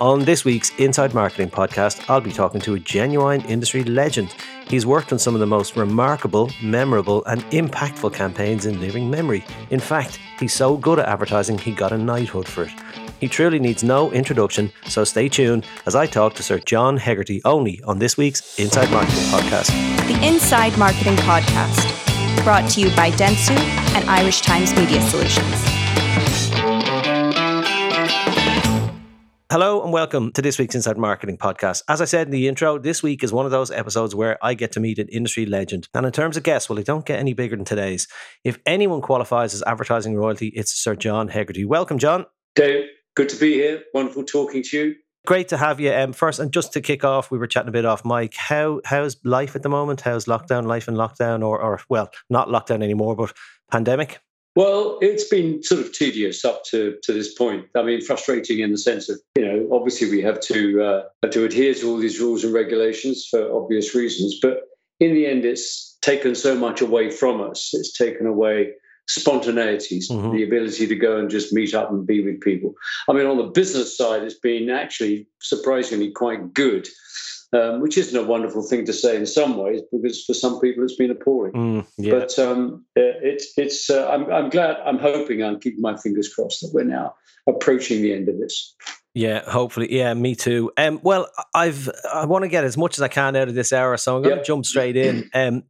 On this week's Inside Marketing podcast, I'll be talking to a genuine industry legend. He's worked on some of the most remarkable, memorable, and impactful campaigns in living memory. In fact, he's so good at advertising, he got a knighthood for it. He truly needs no introduction, so stay tuned as I talk to Sir John Hegarty only on this week's Inside Marketing podcast. The Inside Marketing Podcast, brought to you by Dentsu and Irish Times Media Solutions. Hello and welcome to this week's Inside Marketing Podcast. As I said in the intro, this week is one of those episodes where I get to meet an industry legend. And in terms of guests, well, they don't get any bigger than today's. If anyone qualifies as advertising royalty, it's Sir John Hegarty. Welcome, John. Dave, good to be here. Wonderful talking to you. Great to have you. Um, first, and just to kick off, we were chatting a bit off mic. How how's life at the moment? How's lockdown life in lockdown, or or well, not lockdown anymore, but pandemic? Well, it's been sort of tedious up to, to this point. I mean, frustrating in the sense of, you know, obviously we have to uh, to adhere to all these rules and regulations for obvious reasons. But in the end, it's taken so much away from us. It's taken away spontaneity, mm-hmm. the ability to go and just meet up and be with people. I mean, on the business side, it's been actually surprisingly quite good um, which isn't a wonderful thing to say in some ways because for some people it's been appalling. Mm, yeah. But um, it's it's uh, I'm, I'm glad I'm hoping I'm keeping my fingers crossed that we're now approaching the end of this. Yeah, hopefully. Yeah, me too. Um, well, I've I want to get as much as I can out of this hour, so I'm going to jump straight in. Um,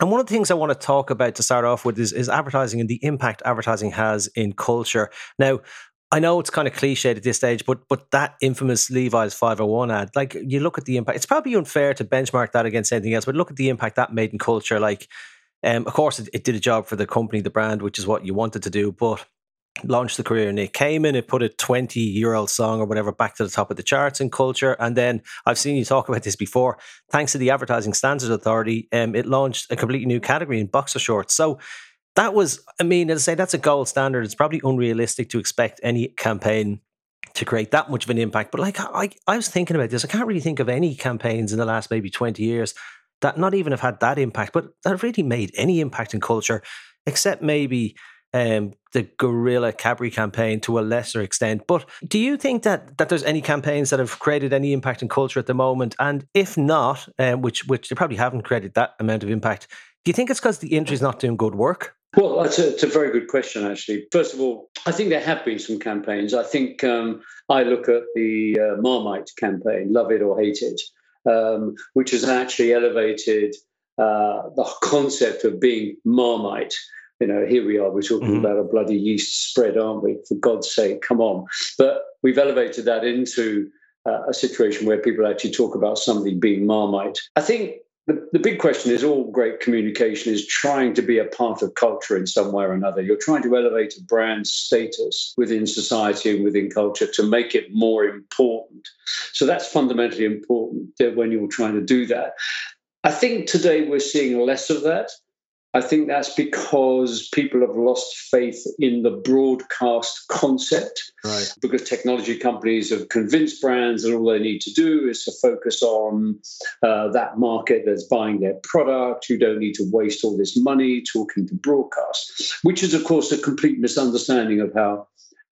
and one of the things I want to talk about to start off with is, is advertising and the impact advertising has in culture. Now, I know it's kind of cliched at this stage, but but that infamous Levi's 501 ad, like you look at the impact, it's probably unfair to benchmark that against anything else, but look at the impact that made in culture. Like, um, of course, it, it did a job for the company, the brand, which is what you wanted to do, but launched the career Nick Kamen. It put a 20 year old song or whatever back to the top of the charts in culture. And then I've seen you talk about this before. Thanks to the Advertising Standards Authority, um, it launched a completely new category in boxer shorts. So that was, I mean, as I say, that's a gold standard. It's probably unrealistic to expect any campaign to create that much of an impact. But like I, I was thinking about this, I can't really think of any campaigns in the last maybe 20 years that not even have had that impact, but that have really made any impact in culture, except maybe um, the Gorilla Cadbury campaign to a lesser extent. But do you think that that there's any campaigns that have created any impact in culture at the moment? And if not, um, which which they probably haven't created that amount of impact, do you think it's because the industry's not doing good work? Well, that's a, it's a very good question, actually. First of all, I think there have been some campaigns. I think um, I look at the uh, Marmite campaign, Love It or Hate It, um, which has actually elevated uh, the concept of being Marmite. You know, here we are, we're talking mm-hmm. about a bloody yeast spread, aren't we? For God's sake, come on. But we've elevated that into uh, a situation where people actually talk about something being Marmite. I think the, the big question is all great communication is trying to be a part of culture in some way or another. You're trying to elevate a brand's status within society and within culture to make it more important. So that's fundamentally important when you're trying to do that. I think today we're seeing less of that. I think that's because people have lost faith in the broadcast concept. Right. Because technology companies have convinced brands that all they need to do is to focus on uh, that market that's buying their product. You don't need to waste all this money talking to broadcast, which is, of course, a complete misunderstanding of how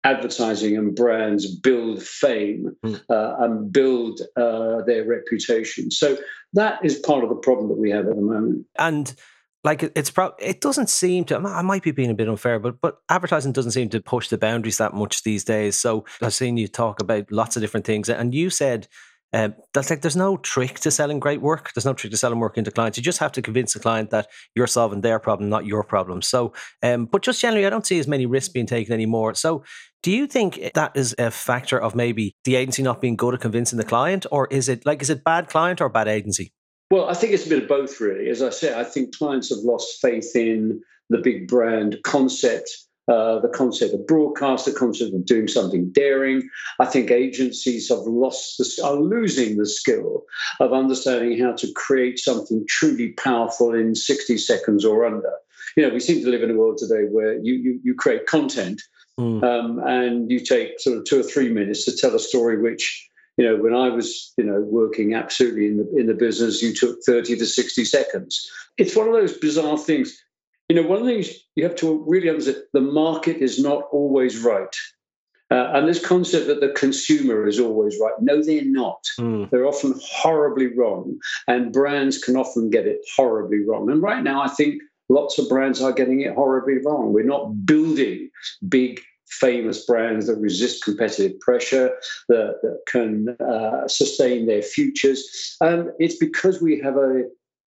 advertising and brands build fame mm. uh, and build uh, their reputation. So that is part of the problem that we have at the moment. And like it's pro- it doesn't seem to i might be being a bit unfair but but advertising doesn't seem to push the boundaries that much these days so i've seen you talk about lots of different things and you said um, that's like there's no trick to selling great work. There's no trick to selling work into clients. You just have to convince the client that you're solving their problem, not your problem. So, um, but just generally, I don't see as many risks being taken anymore. So, do you think that is a factor of maybe the agency not being good at convincing the client, or is it like is it bad client or bad agency? Well, I think it's a bit of both, really. As I said, I think clients have lost faith in the big brand concept, uh, the concept of broadcast, the concept of doing something daring. I think agencies have lost, the, are losing the skill of understanding how to create something truly powerful in 60 seconds or under. You know, we seem to live in a world today where you you, you create content mm. um, and you take sort of two or three minutes to tell a story which you know, when I was, you know, working absolutely in the in the business, you took 30 to 60 seconds. It's one of those bizarre things. You know, one of the things you have to really understand the market is not always right. Uh, and this concept that the consumer is always right. No, they're not. Mm. They're often horribly wrong. And brands can often get it horribly wrong. And right now, I think lots of brands are getting it horribly wrong. We're not building big, famous brands that resist competitive pressure, that, that can uh, sustain their futures. And it's because we have a,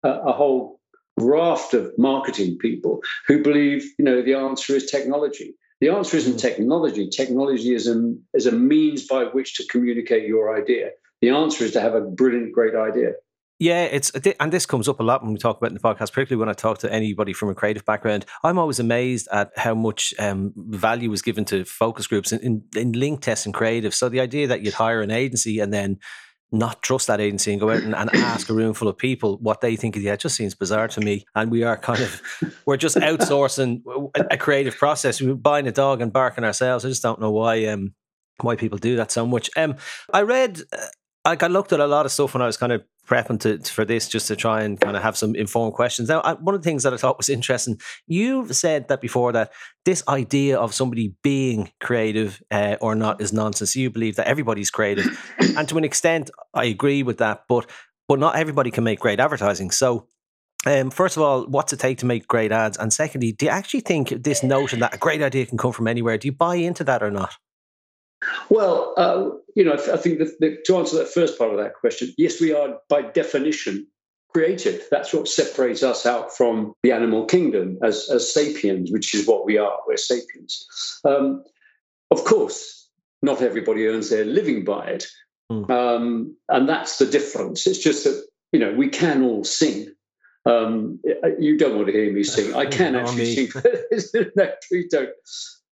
a, a whole raft of marketing people who believe, you know, the answer is technology. The answer isn't mm. technology. Technology is a, is a means by which to communicate your idea. The answer is to have a brilliant, great idea. Yeah, it's and this comes up a lot when we talk about in the podcast, particularly when I talk to anybody from a creative background. I'm always amazed at how much um, value is given to focus groups in, in, in link tests and creative. So the idea that you'd hire an agency and then not trust that agency and go out and, and ask a room full of people what they think of the just seems bizarre to me. And we are kind of we're just outsourcing a, a creative process. We're buying a dog and barking ourselves. I just don't know why um why people do that so much. Um, I read. I looked at a lot of stuff when I was kind of prepping to, for this just to try and kind of have some informed questions. Now, I, one of the things that I thought was interesting, you've said that before that this idea of somebody being creative uh, or not is nonsense. You believe that everybody's creative, and to an extent, I agree with that. But but not everybody can make great advertising. So. Um, first of all, what's it take to make great ads? And secondly, do you actually think this notion that a great idea can come from anywhere, do you buy into that or not? Well, uh, you know, I think that, that to answer that first part of that question, yes, we are by definition creative. That's what separates us out from the animal kingdom as, as sapiens, which is what we are. We're sapiens. Um, of course, not everybody earns their living by it. Mm. Um, and that's the difference. It's just that, you know, we can all sing. Um, you don't want to hear me sing. I can actually sing. no, please don't.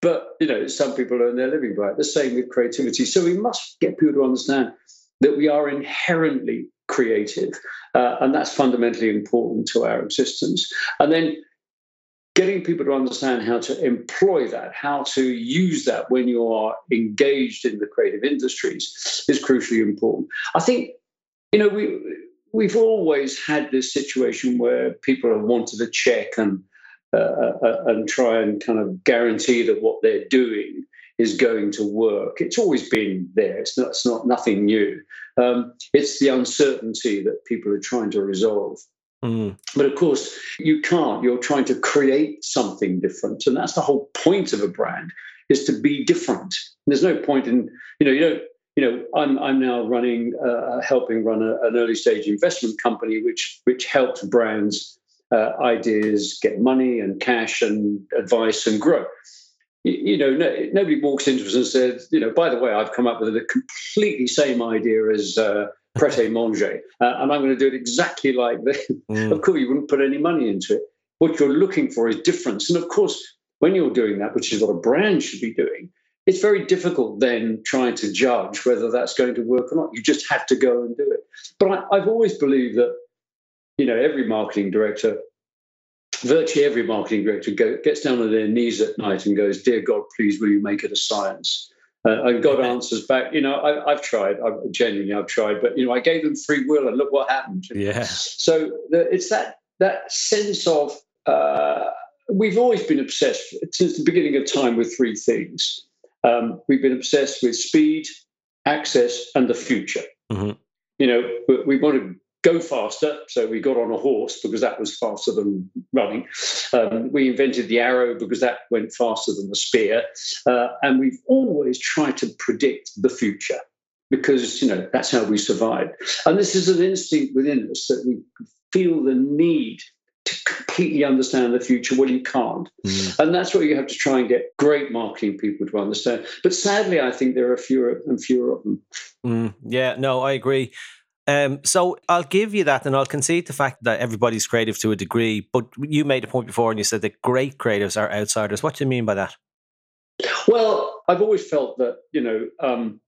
But you know, some people earn their living by it. The same with creativity. So we must get people to understand that we are inherently creative, uh, and that's fundamentally important to our existence. And then getting people to understand how to employ that, how to use that when you are engaged in the creative industries is crucially important. I think, you know, we we've always had this situation where people have wanted a check and uh, uh, and try and kind of guarantee that what they're doing is going to work. It's always been there. It's not, it's not nothing new. Um, it's the uncertainty that people are trying to resolve. Mm. But of course, you can't. You're trying to create something different, and that's the whole point of a brand: is to be different. There's no point in you know you don't you know I'm I'm now running uh, helping run a, an early stage investment company which which helps brands uh, ideas, get money and cash and advice and grow. You, you know, no, nobody walks into us and says, you know, by the way, I've come up with a completely same idea as uh, Pret Manger, uh, and I'm going to do it exactly like this. Mm. Of course, you wouldn't put any money into it. What you're looking for is difference. And of course, when you're doing that, which is what a brand should be doing, it's very difficult then trying to judge whether that's going to work or not. You just have to go and do it. But I, have always believed that you know, every marketing director, virtually every marketing director go, gets down on their knees at night and goes, Dear God, please, will you make it a science? Uh, and God answers back, you know, I, have tried, I've, genuinely, I've tried, but, you know, I gave them free will and look what happened. Yeah. So the, it's that, that sense of, uh, we've always been obsessed since the beginning of time with three things. Um, we've been obsessed with speed, access, and the future. Mm-hmm. You know, we, we want to go faster. So we got on a horse because that was faster than running. Um, we invented the arrow because that went faster than the spear. Uh, and we've always tried to predict the future because, you know, that's how we survived. And this is an instinct within us that we feel the need to completely understand the future. Well, you can't. Mm. And that's what you have to try and get great marketing people to understand. But sadly, I think there are fewer and fewer of them. Mm. Yeah, no, I agree. Um, so I'll give you that, and I'll concede the fact that everybody's creative to a degree. But you made a point before, and you said that great creatives are outsiders. What do you mean by that? Well, I've always felt that you know, um,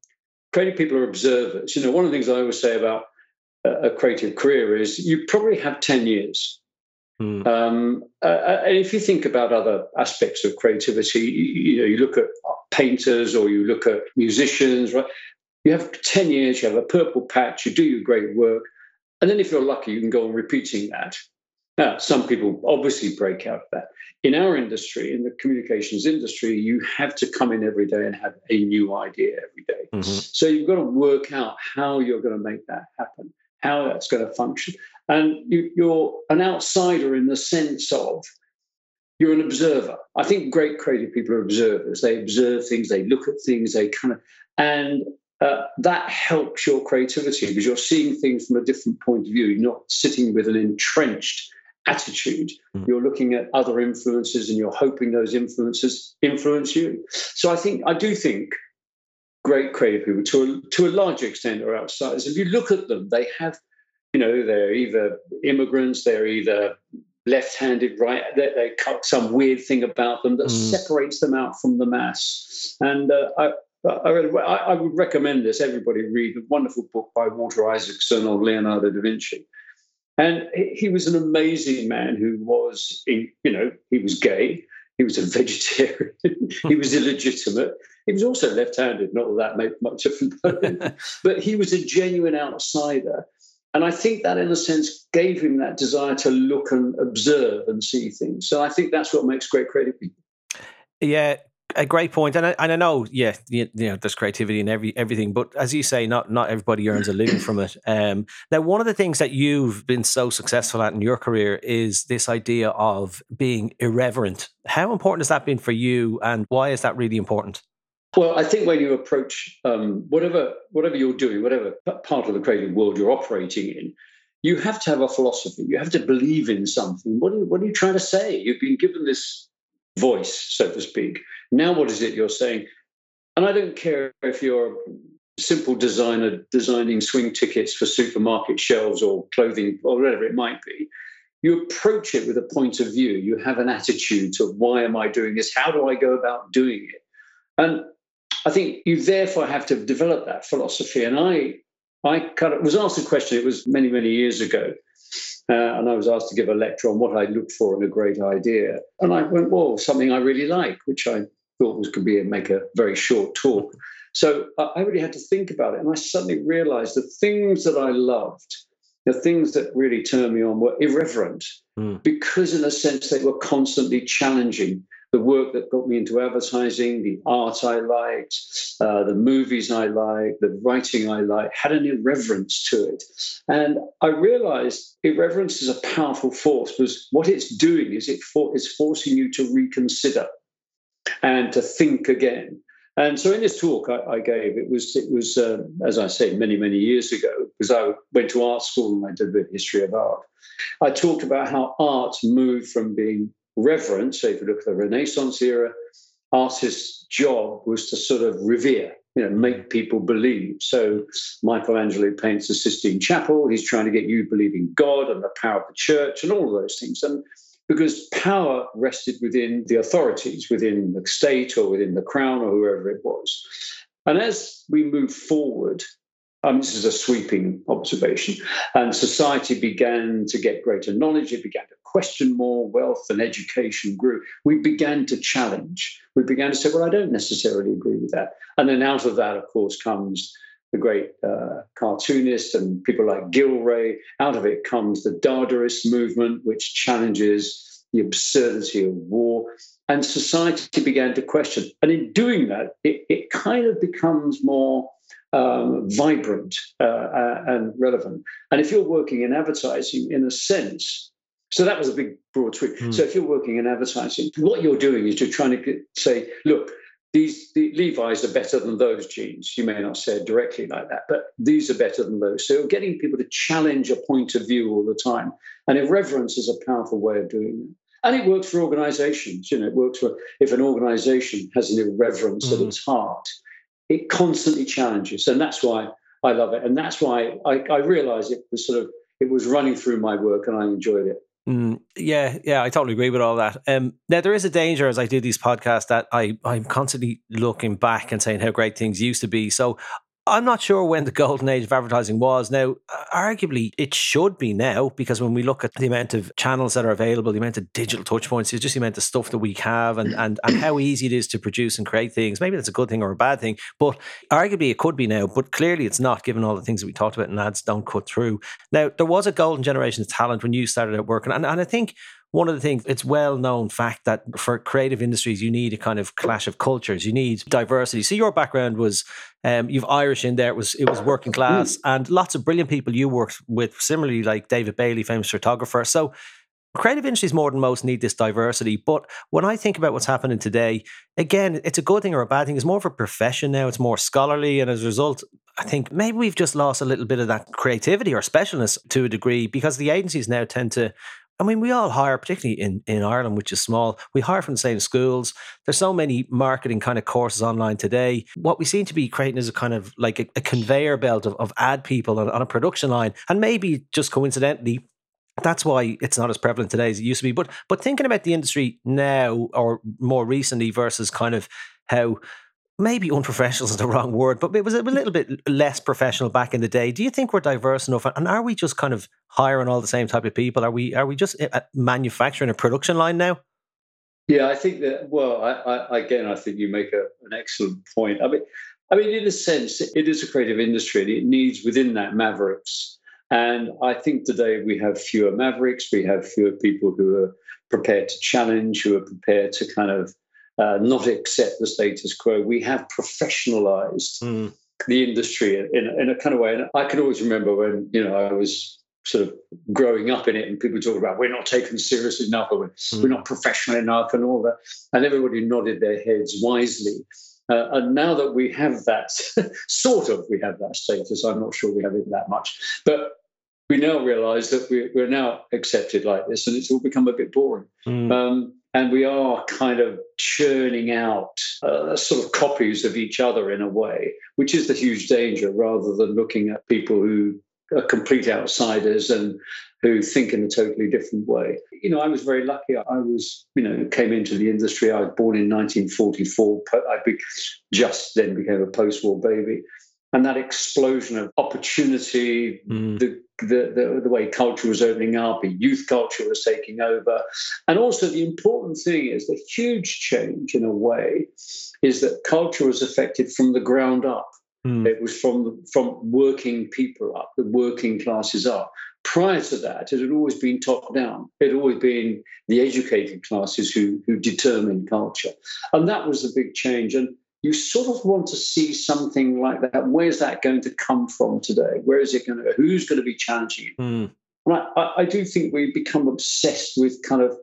creative people are observers. You know, one of the things I always say about a, creative career is you probably have ten years. Hmm. Um, uh, and if you think about other aspects of creativity, you, you know, you look at painters or you look at musicians, right? You have 10 years, you have a purple patch, you do your great work. And then if you're lucky, you can go on repeating that. Now, some people obviously break out of that. In our industry, in the communications industry, you have to come in every day and have a new idea every day. Mm-hmm. So you've got to work out how you're going to make that happen, how that's going to function. And you, you're an outsider in the sense of you're an observer. I think great creative people are observers. They observe things, they look at things, they kind of, and uh, that helps your creativity because you're seeing things from a different point of view. You're not sitting with an entrenched attitude. Mm. You're looking at other influences and you're hoping those influences influence you. So I think, I do think great creative people, to a, to a large extent, are outsiders. If you look at them, they have, you know, they're either immigrants, they're either left-handed, right? They, they cut some weird thing about them that mm. separates them out from the mass. And uh, I, I, I, would recommend this. Everybody read the wonderful book by Walter Isaacson on Leonardo da Vinci. And he was an amazing man who was, you know, he was gay, he was a vegetarian, he was illegitimate, he was also left-handed. Not that that made much of difference, but he was a genuine outsider. And I think that, in a sense, gave him that desire to look and observe and see things. So I think that's what makes great creative people. Yeah, a great point, and I, and I know, yeah, you, you, know, there's creativity in every everything, but as you say, not not everybody earns a living from it. Um, now, one of the things that you've been so successful at in your career is this idea of being irreverent. How important has that been for you, and why is that really important? Well, I think when you approach um, whatever whatever you're doing, whatever part of the creative world you're operating in, you have to have a philosophy. You have to believe in something. What are, what are you trying to say? You've been given this voice, so to speak. Now, what is it you're saying? And I don't care if you're a simple designer designing swing tickets for supermarket shelves or clothing or whatever it might be. You approach it with a point of view. You have an attitude to why am I doing this? How do I go about doing it? And I think you therefore have to develop that philosophy. And I, I kind of was asked a question. It was many, many years ago, uh, and I was asked to give a lecture on what I looked for in a great idea. And I went, well, something I really like, which I thought was could be a, make a very short talk. So I really had to think about it, and I suddenly realised the things that I loved, the things that really turned me on, were irreverent mm. because, in a sense, they were constantly challenging the work that got me into advertising, the art I liked, uh, the movies I liked, the writing I liked, had an irreverence to it. And I realized irreverence is a powerful force because what it's doing is it for, it's forcing you to reconsider and to think again. And so in this talk I, I gave, it was, it was uh, as I say, many, many years ago, because I went to art school and I did the history of art. I talked about how art moved from being reverent. So if you look at the Renaissance era, artists' job was to sort of revere, you know, make people believe. So Michelangelo paints the Sistine Chapel. He's trying to get you to believe in God and the power of the church and all of those things. And because power rested within the authorities, within the state or within the crown or whoever it was. And as we move forward, um, this is a sweeping observation. And society began to get greater knowledge. It began to question more. Wealth and education grew. We began to challenge. We began to say, well, I don't necessarily agree with that. And then out of that, of course, comes the great uh, cartoonist and people like Gillray. Out of it comes the Dadaist movement, which challenges the absurdity of war. And society began to question. And in doing that, it, it kind of becomes more um, vibrant uh, uh, and relevant. And if you're working in advertising, in a sense, so that was a big broad swing. Mm. So if you're working in advertising, what you're doing is you're trying to get, say, look, these the Levi's are better than those jeans. You may not say it directly like that, but these are better than those. So getting people to challenge a point of view all the time. And irreverence is a powerful way of doing it. And it works for organizations. You know, it works for if an organization has an irreverence mm. at its heart, it constantly challenges, and that's why I love it, and that's why I, I realized it was sort of it was running through my work, and I enjoyed it. Mm, yeah, yeah, I totally agree with all that. Um, now there is a danger as I do these podcasts that I I'm constantly looking back and saying how great things used to be. So I'm not sure when the golden age of advertising was. Now, arguably, it should be now because when we look at the amount of channels that are available, the amount of digital touch points, just the amount of stuff that we have and, and, and how easy it is to produce and create things. Maybe that's a good thing or a bad thing, but arguably it could be now, but clearly it's not given all the things that we talked about and ads don't cut through. Now, there was a golden generation of talent when you started out working, and, and I think one of the things it's well known fact that for creative industries you need a kind of clash of cultures. You need diversity. So your background was um, you've irish in there. It was it was working class mm. and lots of brilliant people you worked with similarly like david bailey famous photographer. So creative industries more than most need this diversity. But when i think about what's happening today again it's a good thing or a bad thing. It's more of a profession now. It's more scholarly. And as a result I think maybe we've just lost a little bit of that creativity or specialness to a degree because the agencies now tend to I mean, we all hire, particularly in, in Ireland, which is small, we hire from the same schools. There's so many marketing kind of courses online today. What we seem to be creating is a kind of like a, a conveyor belt of, of ad people on, on a production line. And maybe just coincidentally, that's why it's not as prevalent today as it used to be. But but thinking about the industry now or more recently versus kind of how maybe unprofessional is the wrong word, but it was a little bit less professional back in the day. Do you think we're diverse enough? And are we just kind of hiring all the same type of people? Are we are we just eh, manufacturing a production line now? Yeah, I think that. Well, I, I, again, I think you make a, an excellent point. I mean, I mean, in a sense, it is a creative industry, and it needs within that mavericks. And I think today we have fewer mavericks. We have fewer people who are prepared to challenge, who are prepared to kind of uh, not accept the status quo. We have professionalized mm. the industry in, in a kind of way. And I can always remember when, you know, I was sort of growing up in it and people talk about we're not taken seriously enough or we're, mm. we're not professional enough and all that. And everybody nodded their heads wisely. Uh, and now that we have that, sort of, we have that status, I'm not sure we have it that much. But we now realize that we're, we're now accepted like this and it's all become a bit boring. Mm. Um, and we are kind of churning out uh, sort of copies of each other in a way, which is the huge danger rather than looking at people who are complete outsiders and who think in a totally different way. You know, I was very lucky. I was, you know, came into the industry. I was born in 1944. I just then became a post-war baby and that explosion of opportunity, mm. the, the, the, the, way culture was opening up, youth culture was taking over. And also, the important thing is the huge change in a way is that culture was affected from the ground up. Mm. It was from, from working people up, the working classes up. Prior to that, it had always been top down. It had always been the educated classes who, who determined culture. And that was the big change. And you sort of want to see something like that. Where's that going to come from today? Where is it going to go? Who's going to be challenging it? Mm. I, I, do think we become obsessed with kind of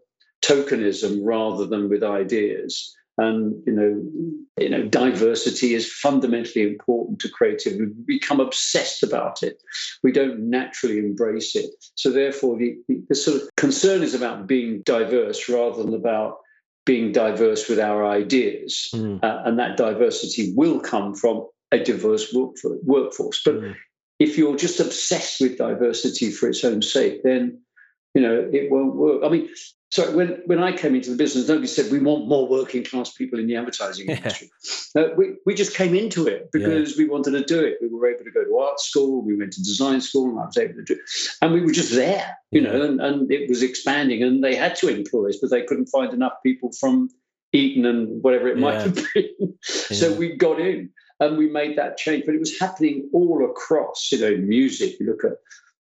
tokenism rather than with ideas. And you know, you know, diversity is fundamentally important to creativity. We become obsessed about it. We don't naturally embrace it. So therefore, the, the sort of concern is about being diverse rather than about being diverse with our ideas. Mm. Uh, and that diversity will come from a diverse workforce. But mm. if you're just obsessed with diversity for its own sake, then you know it won't work. I mean, so when, when I came into the business, nobody said we want more working class people in the advertising industry. Uh, we, we just came into it because yeah. we wanted to do it. We were able to go to art school, we went to design school, and I was able to do it. And we were just there, you yeah. know, and, and it was expanding. And they had to employ us, but they couldn't find enough people from Eton and whatever it might have been. so we got in and we made that change. But it was happening all across, you know, music. You look at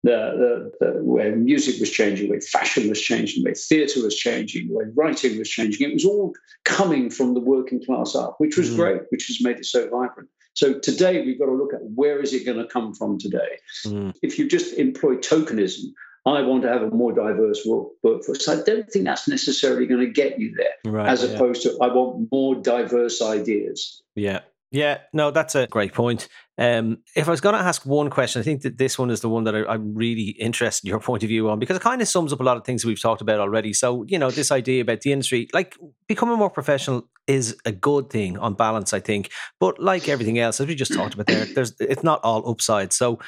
the, the, the, where music was changing, where fashion was changing, where theatre was changing, where writing was changing. It was all coming from the working class up, which was mm. great, which has made it so vibrant. So today we've got to look at where is it going to come from today. Mm. If you just employ tokenism, I want to have a more diverse workforce. I don't think that's necessarily going to get you there, right, as opposed yeah. to I want more diverse ideas. Yeah, yeah, no, that's a great point. Um, if I was going to ask one question, I think that this one is the one that I, am really interested in your point of view on because it kind of sums up a lot of things we've talked about already. So, you know, this idea about the industry, like becoming more professional is a good thing on balance, I think. But like everything else, as we just talked about there, there's it's not all upside. So,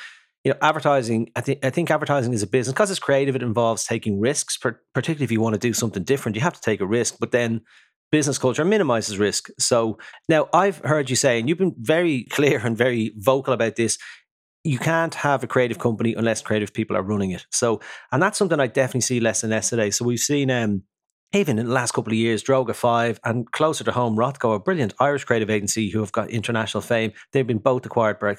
you know, advertising, I think I think advertising is a business because it's creative, it involves taking risks, particularly if you want to do something different, you have to take a risk, but then business culture minimizes risk. So now I've heard you say, and you've been very clear and very vocal about this. You can't have a creative company unless creative people are running it. So, and that's something I definitely see less and less today. So we've seen um, even in the last couple of years, Droga 5 and closer to home, Rothco, a brilliant Irish creative agency who have got international fame. They've been both acquired by,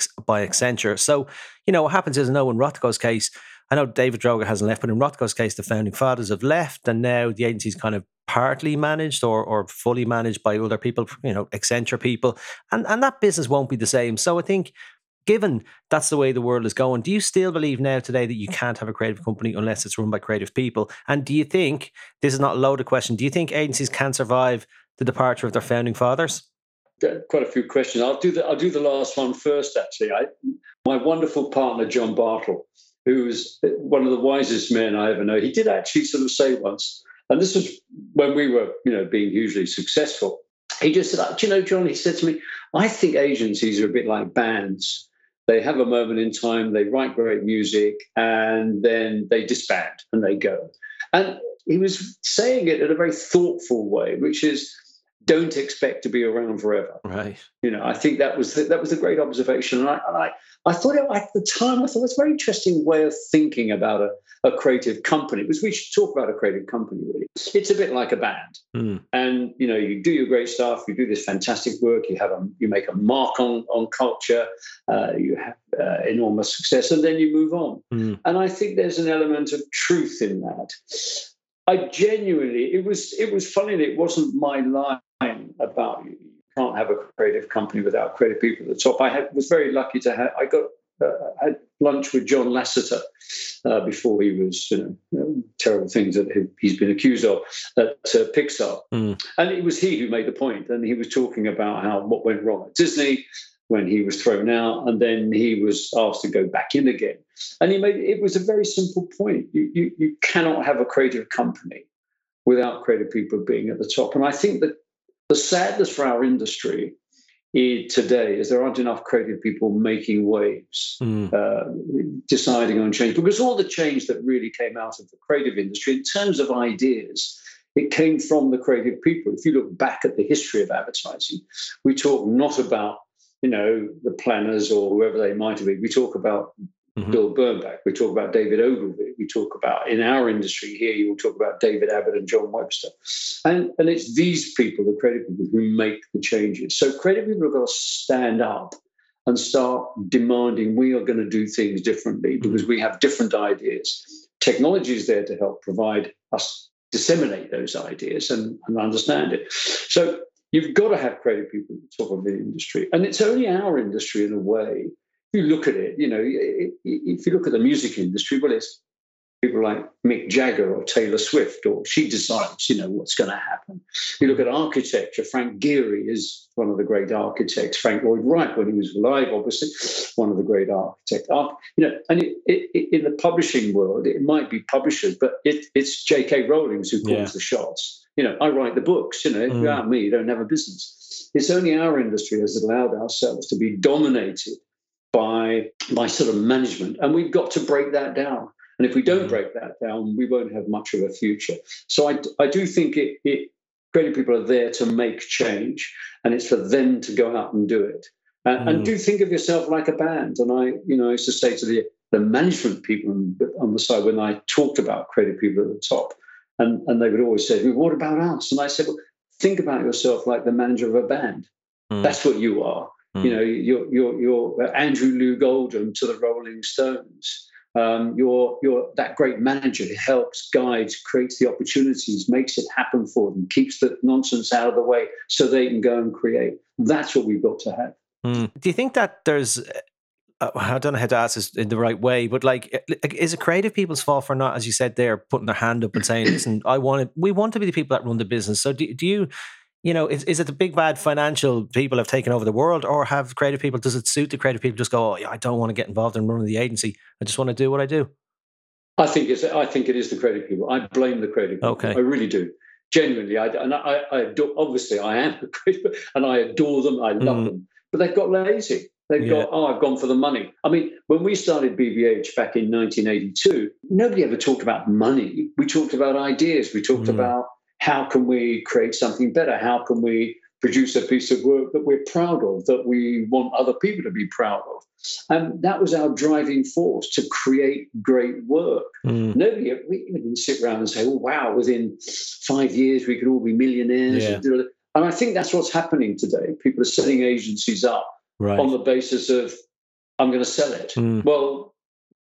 Accenture. So, you know, what happens is, I know in Rothco's case, I know David Droga hasn't left, but in Rothco's case, the founding fathers have left, and now the agency's kind of partly managed or, or fully managed by other people, you know, Accenture people, and and that business won't be the same. So I think, given that's the way the world is going, do you still believe now today that you can't have a creative company unless it's run by creative people? And do you think this is not a loaded question? Do you think agencies can survive the departure of their founding fathers? Quite a few questions. I'll do the I'll do the last one first. Actually, I, my wonderful partner John Bartle who's one of the wisest men I ever know, he did actually sort of say once, and this was when we were, you know, being hugely successful. He just said, "Do you know, John?" He said to me, "I think agencies are a bit like bands. They have a moment in time, they write great music, and then they disband and they go." And he was saying it in a very thoughtful way, which is don't expect to be around forever. Right. You know, I think that was the, that was a great observation, and I, and I, I thought it, at the time I thought it's a very interesting way of thinking about a, a creative company because we should talk about a creative company really. It's a bit like a band, mm. and you know, you do your great stuff, you do this fantastic work, you have a you make a mark on on culture, uh, you have uh, enormous success, and then you move on. Mm. And I think there's an element of truth in that. I genuinely, it was it was funny that it wasn't my line about you can't have a creative company without creative people at the top. I had, was very lucky to have. I got uh, had lunch with John Lasseter uh, before he was, you know, terrible things that he's been accused of at uh, Pixar, mm. and it was he who made the point, and he was talking about how what went wrong at Disney when he was thrown out, and then he was asked to go back in again. And he made it was a very simple point. You, you, you cannot have a creative company without creative people being at the top. And I think that the sadness for our industry today is there aren't enough creative people making waves, mm. uh, deciding on change, because all the change that really came out of the creative industry in terms of ideas it came from the creative people. If you look back at the history of advertising, we talk not about you know, the planners or whoever they might have been. We talk about mm-hmm. Bill Bernbach, We talk about David Ogilvy. We talk about, in our industry here, you will talk about David Abbott and John Webster. And, and it's these people, the creative people, who make the changes. So creative people have got to stand up and start demanding we are going to do things differently because mm-hmm. we have different ideas. Technology is there to help provide us disseminate those ideas and, and understand it. So You've got to have creative people at the top of the industry. And it's only our industry in a way. You look at it, you know, if you look at the music industry, well, it's people like Mick Jagger or Taylor Swift, or she decides, you know, what's going to happen. You look at architecture, Frank Gehry is one of the great architects. Frank Lloyd Wright, when he was alive, obviously, one of the great architects. You know, and it, it, in the publishing world, it might be publishers, but it, it's J.K. Rowling's who calls yeah. the shots. You know, I write the books. You know, mm. without me, you don't have a business. It's only our industry has allowed ourselves to be dominated by by sort of management, and we've got to break that down. And if we don't mm. break that down, we won't have much of a future. So I, I do think it, it creative people are there to make change, and it's for them to go out and do it. Uh, mm. And do think of yourself like a band. And I, you know, I used to say to the the management people on the side when I talked about creative people at the top, and, and they would always say, well, what about us? And I said, well, think about yourself like the manager of a band. Mm. That's what you are. Mm. You know, you're, you're, you're Andrew Loog Oldham to the Rolling Stones. Um, you're, you're that great manager who helps, guides, creates the opportunities, makes it happen for them, keeps the nonsense out of the way so they can go and create. That's what we've got to have. Mm. Do you think that there's uh, I don't know how to ask this in the right way, but like, is it creative people's fault for not, as you said, they're putting their hand up and saying, "Listen, I want it. We want to be the people that run the business." So, do, do you, you know, is, is it the big bad financial people have taken over the world, or have creative people? Does it suit the creative people just go, "Oh, yeah, I don't want to get involved in running the agency. I just want to do what I do." I think it's. I think it is the creative people. I blame the creative people. Okay. I really do genuinely. I, and I, I adore, obviously I am a creative, and I adore them. I love mm. them, but they've got lazy. They've yeah. got, oh, I've gone for the money. I mean, when we started BBH back in 1982, nobody ever talked about money. We talked about ideas. We talked mm. about, how can we create something better? How can we produce a piece of work that we're proud of, that we want other people to be proud of? And that was our driving force to create great work. Mm. Nobody, we didn't sit around and say, oh, wow, within five years we could all be millionaires. Yeah. And I think that's what's happening today. People are setting agencies up right. on the basis of, I'm going to sell it. Mm. Well,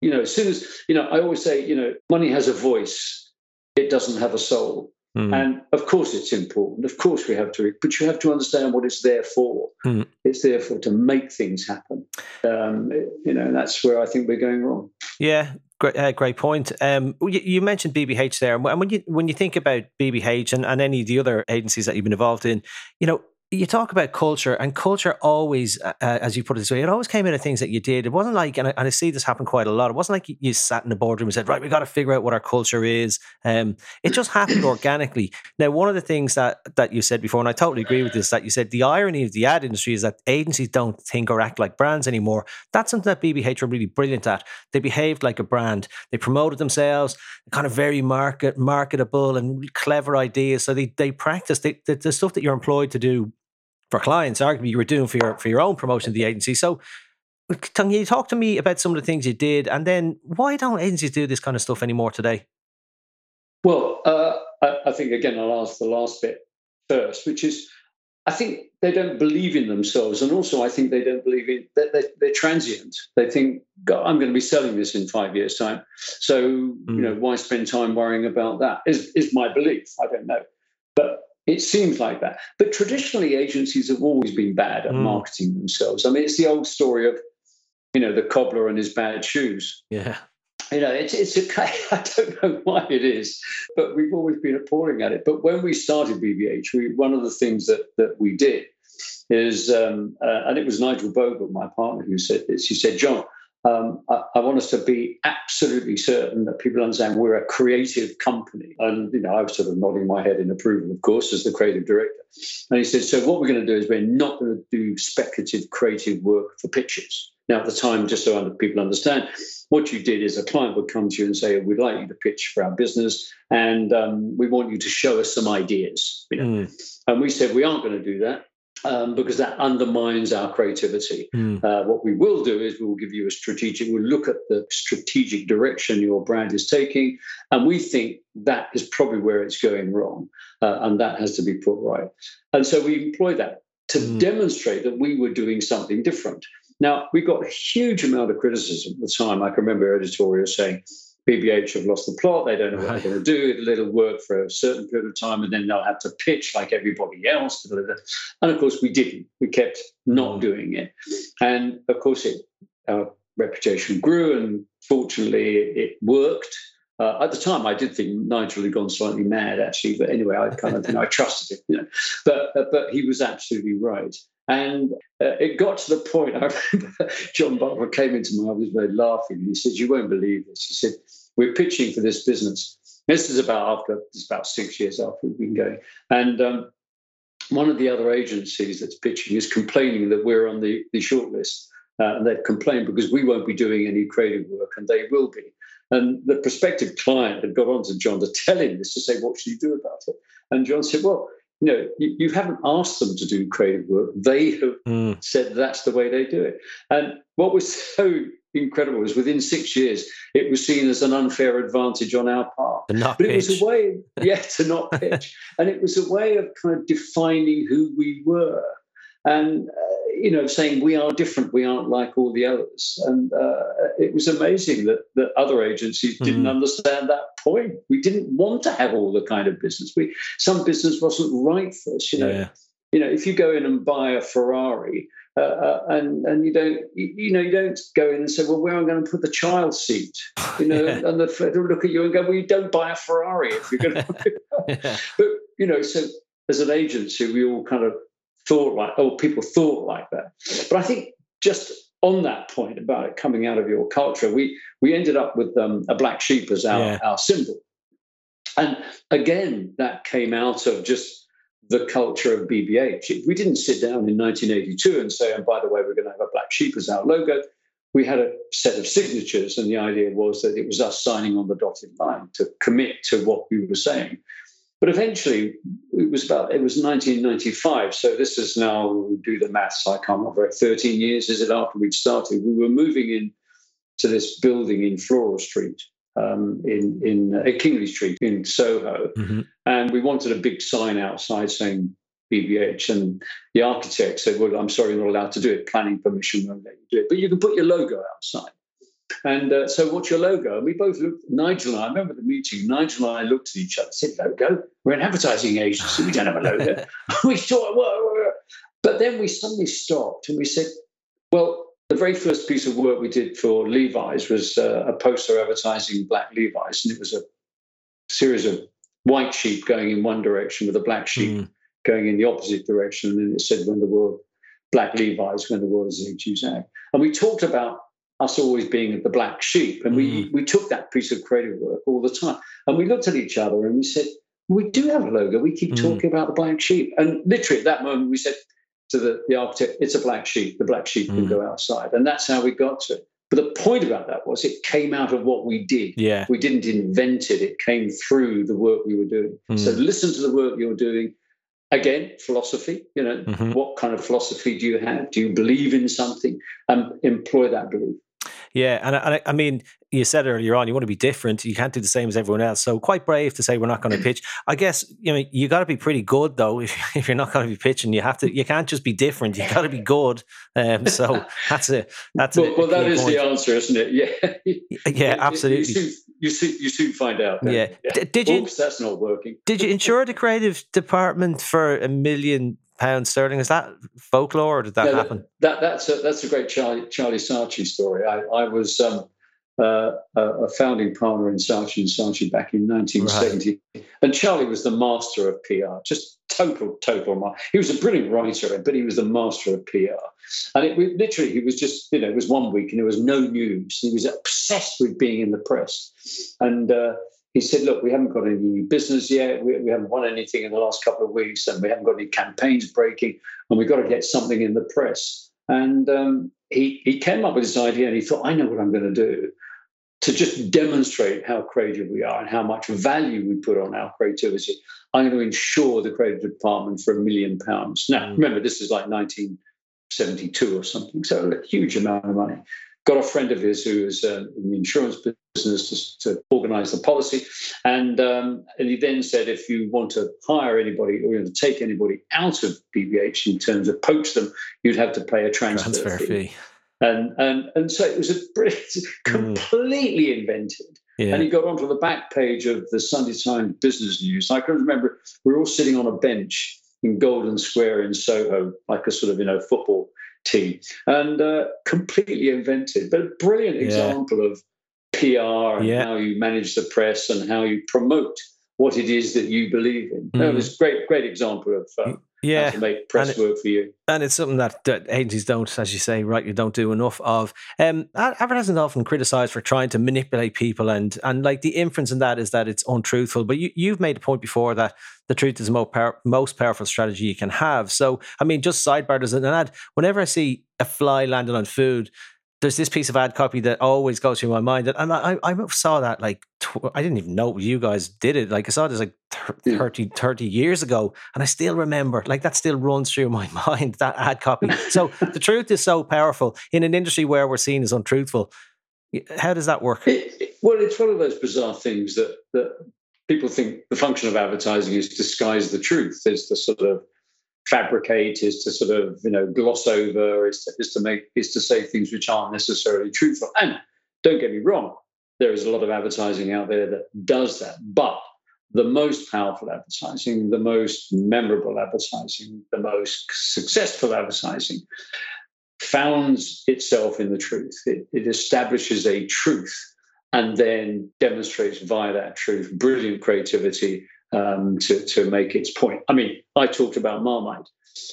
you know, as soon as, you know, I always say, you know, money has a voice, it doesn't have a soul. Mm. And of course, it's important. Of course, we have to, but you have to understand what it's there for. Mm. It's there for to make things happen. Um, you know, that's where I think we're going wrong. Yeah, great, uh, great point. Um, you, you, mentioned BBH there, and when you when you think about BBH and, and any of the other agencies that you've been involved in, you know, you talk about culture, and culture always, uh, as you put it this way, it always came out of things that you did. It wasn't like, and I, and I see this happen quite a lot. It wasn't like you, sat in the boardroom and said, "Right, we got to figure out what our culture is." Um, it just happened organically. Now, one of the things that that you said before, and I totally agree with this, that you said the irony of the ad industry is that agencies don't think or act like brands anymore. That's something that BBH were really brilliant at. They behaved like a brand. They promoted themselves, kind of very market marketable and clever ideas. So they they practiced the, the stuff that you're employed to do for clients, arguably you were doing for your for your own promotion of the agency. So can you talk to me about some of the things you did and then why don't agencies do this kind of stuff anymore today? Well, uh, I, I, think again I'll ask the last bit first, which is I think they don't believe in themselves, and also I think they don't believe in that they're, they're, transient. They think I'm going to be selling this in five years' time, so mm. you know why spend time worrying about that? Is is my belief? I don't know, but it seems like that. But traditionally, agencies have always been bad at mm. marketing themselves. I mean, it's the old story of, you know, the cobbler and his bad shoes. Yeah. You know, it's, it's okay. I don't know why it is, but we've always been appalling at it. But when we started BBH, we, one of the things that, that we did is, um, uh, and it was Nigel Bogle, my partner, who said this. He said, John, um, I, I, want us to be absolutely certain that people understand we're a creative company. And you know, I was sort of nodding my head in approval, of course, as the creative director. And he said, "So what we're going to do is we're not going to do speculative creative work for pitches." Now, at the time, just so other people understand, what you did is a client would come to you and say, "We'd like you to pitch for our business, and um, we want you to show us some ideas." You know? Mm. And we said we aren't going to do that um, because that undermines our creativity. Mm. Uh, what we will do is we will give you a strategic, we'll look at the strategic direction your brand is taking, and we think that is probably where it's going wrong, uh, and that has to be put right. And so we employ that to mm. demonstrate that we were doing something different. Now, we got a huge amount of criticism at the time. I can remember editorials saying, BBH have lost the plot. They don't know what they're going to do. It'll work for a certain period of time, and then they'll have to pitch like everybody else. And of course, we didn't. We kept not mm. doing it. And of course, it, our reputation grew, and fortunately, it worked. Uh, at the time, I did think Nigel had gone slightly mad, actually. But anyway, I kind of you know, I trusted him. You know, but uh, but he was absolutely right. And uh, it got to the point, I remember John Bartle came into my office very laughing. He said, You won't believe this. He said, We're pitching for this business. This is about after, is about six years after we've been going. And um, one of the other agencies that's pitching is complaining that we're on the, the shortlist. Uh, and they've complained because we won't be doing any creative work and they will be. And the prospective client had got on to John to tell him this to say, What should you do about it? And John said, Well, you know, you, you, haven't asked them to do creative work. They have mm. said that's the way they do it. And what was so incredible was within six years, it was seen as an unfair advantage on our part. but pitch. it was a way, yeah, to not pitch. and it was a way of kind of defining who we were. And uh, you know, saying we are different, we aren't like all the others. And uh, it was amazing that, that other agencies didn't mm. understand that point. We didn't want to have all the kind of business. We some business wasn't right for us. You know, yeah. you know, if you go in and buy a Ferrari. Uh, uh, and and you don't you, you, know you don't go in and say well where am I going to put the child seat you know yeah. and the Federal look at you and go well you don't buy a Ferrari if you're going to yeah. but you know so as an agency we all kind of thought like, oh, people thought like that. But I think just on that point about it coming out of your culture, we we ended up with um, a black sheep as our, yeah. our symbol. And again, that came out of just the culture of BBH. We didn't sit down in 1982 and say, and by the way, we're going to have a black sheep as our logo. We had a set of signatures, and the idea was that it was us signing on the dotted line to commit to what we were saying. But eventually, it was about it was 1995. So this is now do the maths. I can't remember. 13 years is it after we'd started? We were moving in to this building in Floral Street, um, in in uh, Kingly Street in Soho, mm-hmm. and we wanted a big sign outside saying BBH. And the architect said, "Well, I'm sorry, you're not allowed to do it. Planning permission won't let you do it, but you can put your logo outside." And uh, so, what's your logo? And we both looked, Nigel and I, I remember the meeting, Nigel and I looked at each other, said, Logo? We're an advertising agency, we don't have a logo. we thought, well, but then we suddenly stopped and we said, Well, the very first piece of work we did for Levi's was uh, a poster advertising black Levi's, and it was a series of white sheep going in one direction with a black sheep mm. going in the opposite direction. And then it said, When the world, black Levi's, when the world is in Juzak. And we talked about us always being the black sheep. And we, mm. we took that piece of creative work all the time. And we looked at each other and we said, we do have a logo. We keep mm. talking about the black sheep. And literally at that moment, we said to the, the architect, it's a black sheep. The black sheep mm. can go outside. And that's how we got to it. But the point about that was it came out of what we did. Yeah. We didn't invent it. It came through the work we were doing. Mm. So listen to the work you're doing. Again, philosophy. You know, mm-hmm. what kind of philosophy do you have? Do you believe in something? And um, employ that belief. Yeah, and I, I, mean, you said earlier on, you want to be different. You can't do the same as everyone else. So quite brave to say we're not going to pitch. I guess you know you got to be pretty good though. If, if you're not going to be pitching, you have to. You can't just be different. You got to be good. Um, so that's a that's well, a, well that is point. the answer, isn't it? Yeah, yeah, absolutely. You, soon, you soon, you soon find out. Yeah. yeah. did you? Oops, that's not working. Did you insure the creative department for a million pounds sterling. Is that folklore, or did that happen? That, that's a that's a great Charlie Charlie Saatchi story. I, I was um, uh, a founding partner in Saatchi and Saatchi back in 1970, right. and Charlie was the master of PR. Just total total. He was a brilliant writer, but he was the master of PR. And it was literally, he was just you know, it was one week and there was no news. He was obsessed with being in the press, and. Uh, he said, Look, we haven't got any new business yet. We, we, haven't won anything in the last couple of weeks, and we haven't got any campaigns breaking, and we've got to get something in the press. And um, he, he came up with this idea and he thought, I know what I'm going to do to just demonstrate how creative we are and how much value we put on our creativity. I'm going to insure the creative department for a million pounds. Now, mm. remember, this is like 1972 or something, so a huge amount of money got a friend of his who was uh, in the insurance business to, to organize the policy. And, um, and he then said, if you want to hire anybody or you want to take anybody out of BBH in terms of poach them, you'd have to pay a transfer, transfer fee. fee. And, and, and so it was a mm. completely mm. invented. Yeah. And he got onto the back page of the Sunday Times Business News. I can remember we were all sitting on a bench in Golden Square in Soho, like a sort of, you know, football team, and uh, completely invented, but a brilliant yeah. example of PR and yeah. how you manage the press and how you promote what it is that you believe in. Mm. That was great, great example of uh, yeah, to make press it, work for you. And it's something that, that, agencies don't, as you say, right, you don't do enough of. Um, advertising is often criticised for trying to manipulate people, and and like the inference in that is that it's untruthful. But you you've made a point before that the truth is the most, power, most powerful strategy you can have. So I mean, just sidebar as an ad. Whenever I see a fly landing on food, there's this piece of ad copy that always goes through my mind. And I, I saw that like, tw- I didn't even know you guys did it. Like I saw this like 30, 30 years ago. And I still remember, like that still runs through my mind, that ad copy. So the truth is so powerful in an industry where we're seen as untruthful. How does that work? It, it, well, it's one of those bizarre things that, that people think the function of advertising is disguise the truth. Is the sort of fabricate, is to sort of you know gloss over, is to, is to make is to say things which aren't necessarily truthful. And don't get me wrong, there is a lot of advertising out there that does that, but the most powerful advertising, the most memorable advertising, the most successful advertising founds itself in the truth. It, it establishes a truth and then demonstrates via that truth brilliant creativity um, to, to make its point. I mean, I talked about Marmite.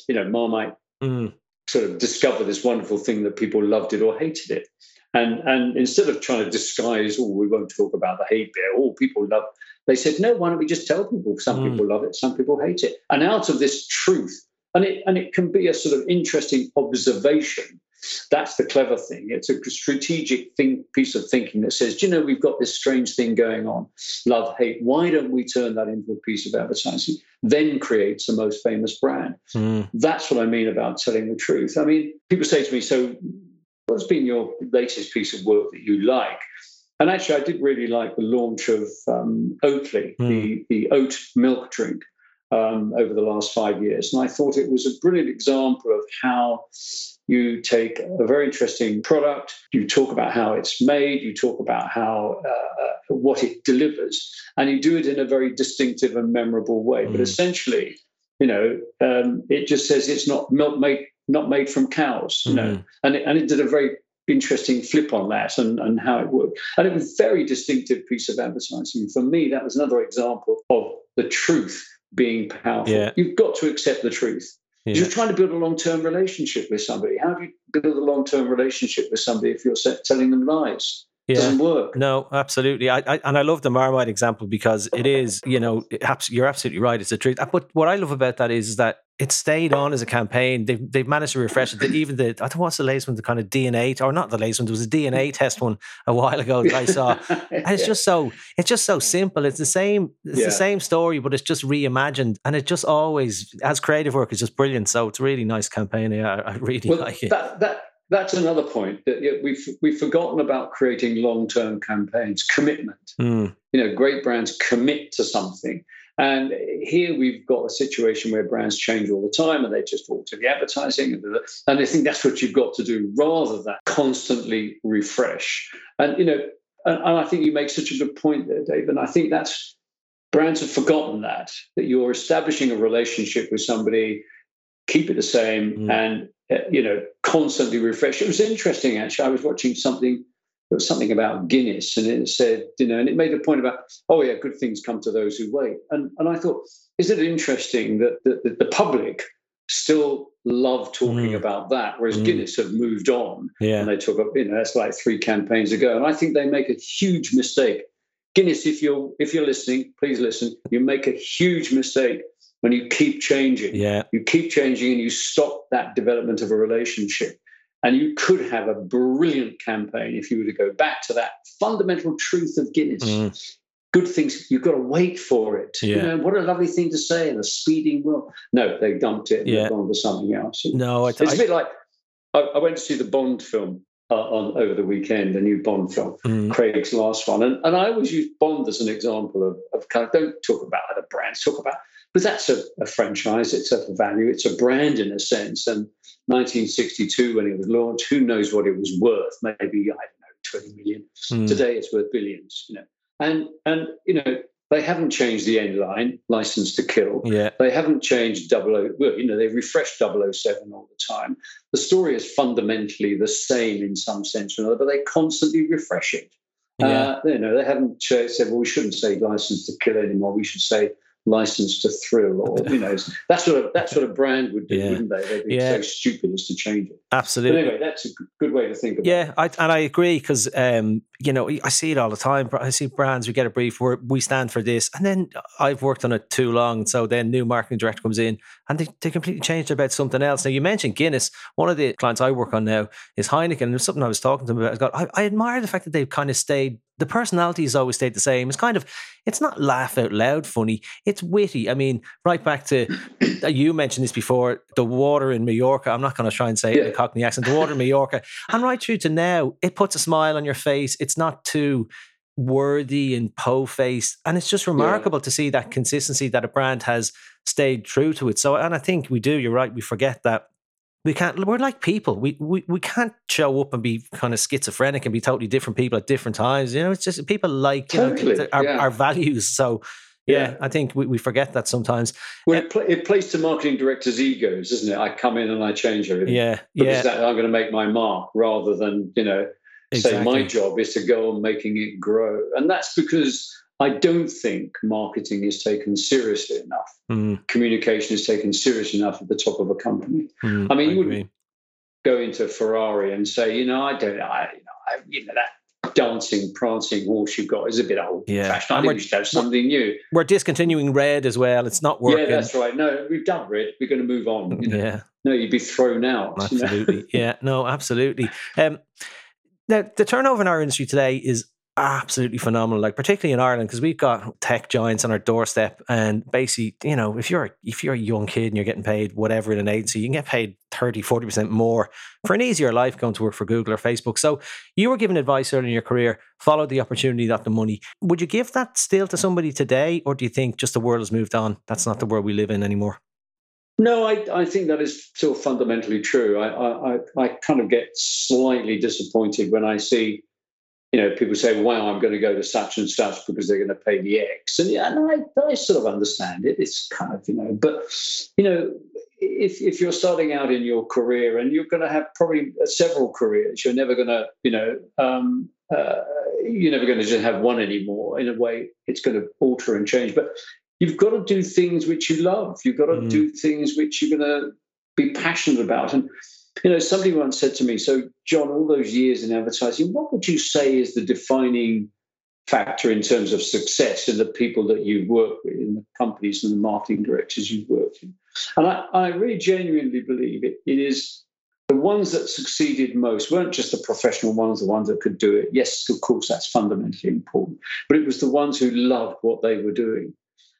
You know, Marmite mm. sort of discovered this wonderful thing that people loved it or hated it. And, and instead of trying to disguise, oh, we won't talk about the hate beer, oh, people love, they said, no, why don't we just tell people? Some mm. people love it, some people hate it. And out of this truth, and it, and it can be a sort of interesting observation, That's the clever thing. It's a strategic thing, piece of thinking that says, you know, we've got this strange thing going on, love, hate. Why don't we turn that into a piece of advertising? Then creates the most famous brand. Mm. That's what I mean about telling the truth. I mean, people say to me, so what's been your latest piece of work that you like? And actually, I did really like the launch of um, Oatly, mm. the, the oat milk drink um, over the last five years. And I thought it was a brilliant example of how you take a very interesting product, you talk about how it's made, you talk about how uh, uh what it delivers, and you do it in a very distinctive and memorable way. Mm. But essentially, you know, um, it just says it's not milk made not made from cows, you mm. know, and it, and it did a very interesting flip on that and, and how it worked. And it was a very distinctive piece of advertising. For me, that was another example of the truth being powerful. Yeah. You've got to accept the truth. Yeah. You're trying to build a long term relationship with somebody. How do you build a long term relationship with somebody if you're telling them lies? yeah. doesn't work. No, absolutely. I, I, and I love the Marmite example because it is, you know, you're absolutely right. It's the truth. Uh, but what I love about that is, is that it stayed on as a campaign. They've, they've managed to refresh it. Even the, I don't know what's the latest one, the kind of DNA, or not the latest one, there was a DNA test one a while ago that I saw. And it's just so, it's just so simple. It's the same, it's yeah. the same story, but it's just reimagined. And it just always, as creative work, is just brilliant. So it's a really nice campaign. Yeah, I, I really well, like it. That, that, that's another point that we've we've forgotten about creating long-term campaigns commitment mm. you know great brands commit to something and here we've got a situation where brands change all the time and they just alter the advertising and, and i think that's what you've got to do rather than constantly refresh and you know and, and i think you make such a good point there dave and i think that's brands have forgotten that that you're establishing a relationship with somebody keep it the same mm. and uh, you know, constantly refresh. It was interesting, actually. I was watching something, there was something about Guinness, and it said, you know, and it made a point about, oh, yeah, good things come to those who wait. And, and I thought, is it interesting that, that, that the public still love talking mm. about that, whereas mm. Guinness have moved on. Yeah. And they took up, you know, that's like three campaigns ago. And I think they make a huge mistake. Guinness, if you're if you're listening, please listen. You make a huge mistake when you keep changing. Yeah. You keep changing and you stop that development of a relationship. And you could have a brilliant campaign if you were to go back to that fundamental truth of Guinness. Mm. Good things, you've got to wait for it. Yeah. You know, what a lovely thing to say in a speeding world. No, they dumped it and yeah. they've gone for something else. No, it's a bit like I, I went to see the Bond film uh, on over the weekend, a new Bond film, mm. Craig's last one, and, and I always use Bond as an example of, of kind of don't talk about other brands, talk about but that's a, a, franchise, it's a value, it's a brand in a sense. And 1962, when it was launched, who knows what it was worth? Maybe, I don't know, 20 million. Mm. Today it's worth billions, you know. And, and, you know, they haven't changed the end line, license to kill. Yeah. They haven't changed 00, well, you know, they refresh 007 all the time. The story is fundamentally the same in some sense or another, but they constantly refresh it. Yeah. Uh, you know, they haven't said, well, we shouldn't say license to kill anymore. We should say license to thrill or you know that's what a, that's what a brand would do yeah. wouldn't they they'd be yeah. so stupid as to change it absolutely but anyway that's a good way to think about it. yeah I, and i agree because um, you know i see it all the time i see brands we get a brief where we stand for this and then i've worked on it too long so then new marketing director comes in and they, they completely changed about something else now you mentioned guinness one of the clients i work on now is heineken and something i was talking to them about I, got I admire the fact that they've kind of stayed the personalities always stayed the same. It's kind of, it's not laugh out loud funny. It's witty. I mean, right back to, uh, you mentioned this before, the water in Mallorca. I'm not going to try and say yeah. it in a Cockney accent. The water in Mallorca. And right through to now, it puts a smile on your face. It's not too worthy and po-faced. And it's just remarkable yeah. to see that consistency that a brand has stayed true to it. So, and I think we do, you're right, we forget that we can't we're like people we, we we can't show up and be kind of schizophrenic and be totally different people at different times you know it's just people like you totally, know our, yeah. our values so yeah, yeah, I think we, we forget that sometimes. Well, it, pl- it, plays to marketing directors' egos, isn't it? I come in and I change everything. Yeah, because yeah. That, I'm going to make my mark rather than you know exactly. say my job is to go on making it grow, and that's because I don't think marketing is taken seriously enough. Mm. Communication is taken seriously enough at the top of a company. Mm, I mean, I you wouldn't go into Ferrari and say, you know, I don't, I, you know, I, you know that dancing, prancing horse you've got is a bit old Yeah. fashioned. I think we're- should have something new. We're discontinuing red as well. It's not working. Yeah, that's right. No, we've done red. We're going to move on. You know? Yeah. No, you'd be thrown out. you know? Absolutely. yeah. No, absolutely. Um, now, the turnover in our industry today is absolutely phenomenal. Like particularly in Ireland, because we've got tech giants on our doorstep, and basically, you know, if you're if you're a young kid and you're getting paid whatever in an agency, you can get paid 30, 40 percent more for an easier life going to work for Google or Facebook. So you were given advice early in your career: follow the opportunity, not the money. Would you give that still to somebody today, or do you think just the world has moved on? That's not the world we live in anymore. No, I, I think that is still fundamentally true. I, I, I- I kind of get slightly disappointed when I see, you know, people say, "Wow, I'm going to go to such and such because they're going to pay me X," and yeah, and I, I sort of understand it. It's kind of, you know, but you know, if if you're starting out in your career and you're going to have probably several careers, you're never going to, you know, um, uh, you're never going to just have one anymore. In a way, it's going to alter and change, but you've got to do things which you love. You've got to Mm. do things which you're going to be passionate about. And you know, somebody once said to me, "So, John, all those years in advertising, what would you say is the defining factor in terms of success in the people that you've worked with, in the companies and the marketing directors you've worked in?" And I, I really genuinely believe it. It is the ones that succeeded most weren't just the professional ones, the ones that could do it. Yes, of course, that's fundamentally important, but it was the ones who loved what they were doing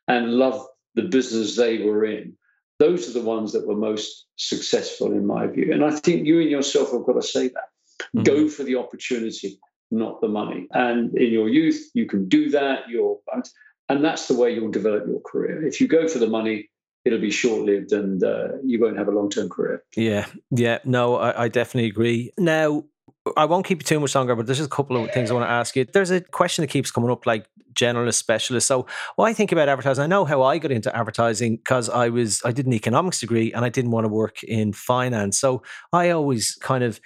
and loved the business they were in. Those are the ones that were most successful, in my view. And I think you and yourself have got to say that. Go for the opportunity, not the money. And in your youth, you can do that. You're, and that's the way you'll develop your career. If you go for the money, it'll be short lived and uh, you won't have a long term career. Yeah, yeah, no, I, I definitely agree. Now, I won't keep you too much longer, but there's just a couple of things I want to ask you. There's a question that keeps coming up, like generalist, specialist. So, when I think about advertising, I know how I got into advertising because I was I did an economics degree and I didn't want to work in finance. So, I always kind of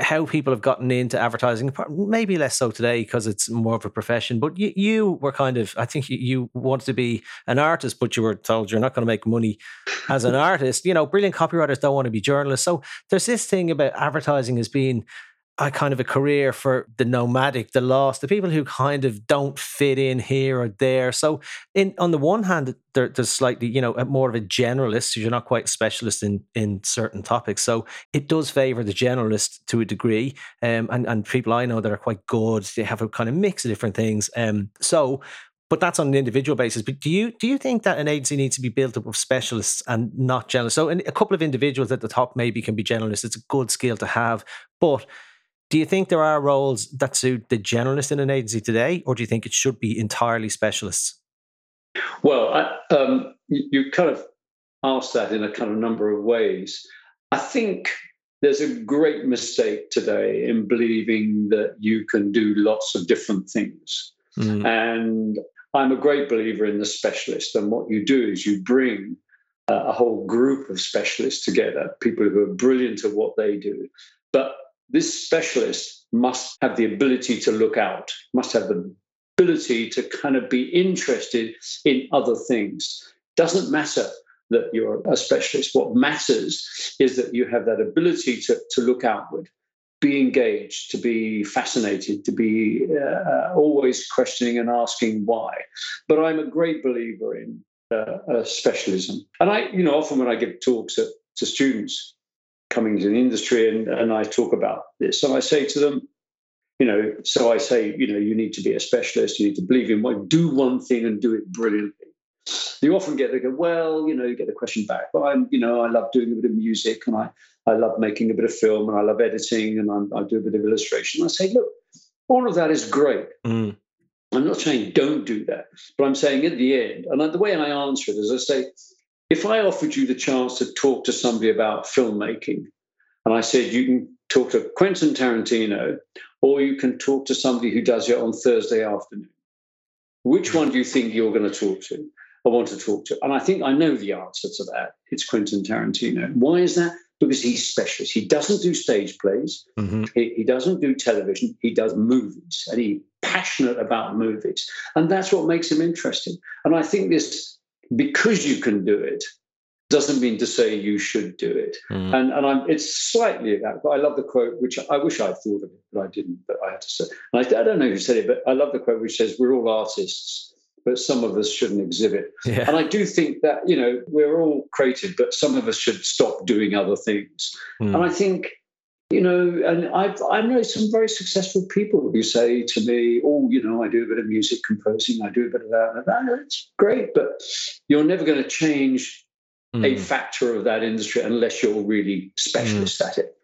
how people have gotten into advertising, maybe less so today because it's more of a profession. But you, you were kind of, I think you, you wanted to be an artist, but you were told you're not going to make money as an artist. You know, brilliant copywriters don't want to be journalists. So there's this thing about advertising as being a kind of a career for the nomadic, the lost, the people who kind of don't fit in here or there. So, in on the one hand, there, there's slightly, you know, more of a generalist. You're not quite a specialist in in certain topics. So it does favor the generalist to a degree. Um, and and people I know that are quite good, they have a kind of mix of different things. Um, so. But that's on an individual basis. But do you do you think that an agency needs to be built up of specialists and not generalists? So, a couple of individuals at the top maybe can be generalists. It's a good skill to have, but do you think there are roles that suit the generalist in an agency today, or do you think it should be entirely specialists? Well, I, um, you, kind of asked that in a kind of number of ways. I think there's a great mistake today in believing that you can do lots of different things. Mm. And I'm a great believer in the specialist. And what you do is you bring uh, a whole group of specialists together, people who are brilliant at what they do. But this specialist must have the ability to look out, must have the ability to kind of be interested in other things. Doesn't matter that you're a specialist. What matters is that you have that ability to, to look outward, be engaged, to be fascinated, to be uh, always questioning and asking why. But I'm a great believer in uh, specialism. And I, you know, often when I give talks at, to students, coming to the industry and, and I talk about this. And I say to them, you know, so I say, you know, you need to be a specialist, you need to believe in what, do one thing and do it brilliantly. You often get, they go, well, you know, you get the question back, well, I'm, you know, I love doing a bit of music and I, I love making a bit of film and I love editing and I'm, I do a bit of illustration. I say, look, all of that is great. Mm. I'm not saying don't do that, but I'm saying at the end, and the way I answer it is I say, if I offered you the chance to talk to somebody about filmmaking, and I said you can talk to Quentin Tarantino, or you can talk to somebody who does it on Thursday afternoon, which one do you think you're going to talk to? I want to talk to. And I think I know the answer to that. It's Quentin Tarantino. Why is that? Because he's specialist. He doesn't do stage plays. Mm-hmm. He, he, doesn't do television. He does movies, and he's passionate about movies, and that's what makes him interesting. And I think this because you can do it doesn't mean to say you should do it. Mm. And and I'm it's slightly that, but I love the quote, which I wish I'd thought of it, but I didn't. But I had to say, and I, I don't know who said it, but I love the quote which says, "We're all artists." But some of us shouldn't exhibit. Yeah. And I do think that, you know, we're all creative, but some of us should stop doing other things. Mm. And I think you know, and I've I know some very successful people who say to me, "Oh, you know, I do a bit of music composing, I do a bit of that, and that. That's great, but you're never going to change mm. a hmm. factor of that industry unless you're really specialist mm. at it."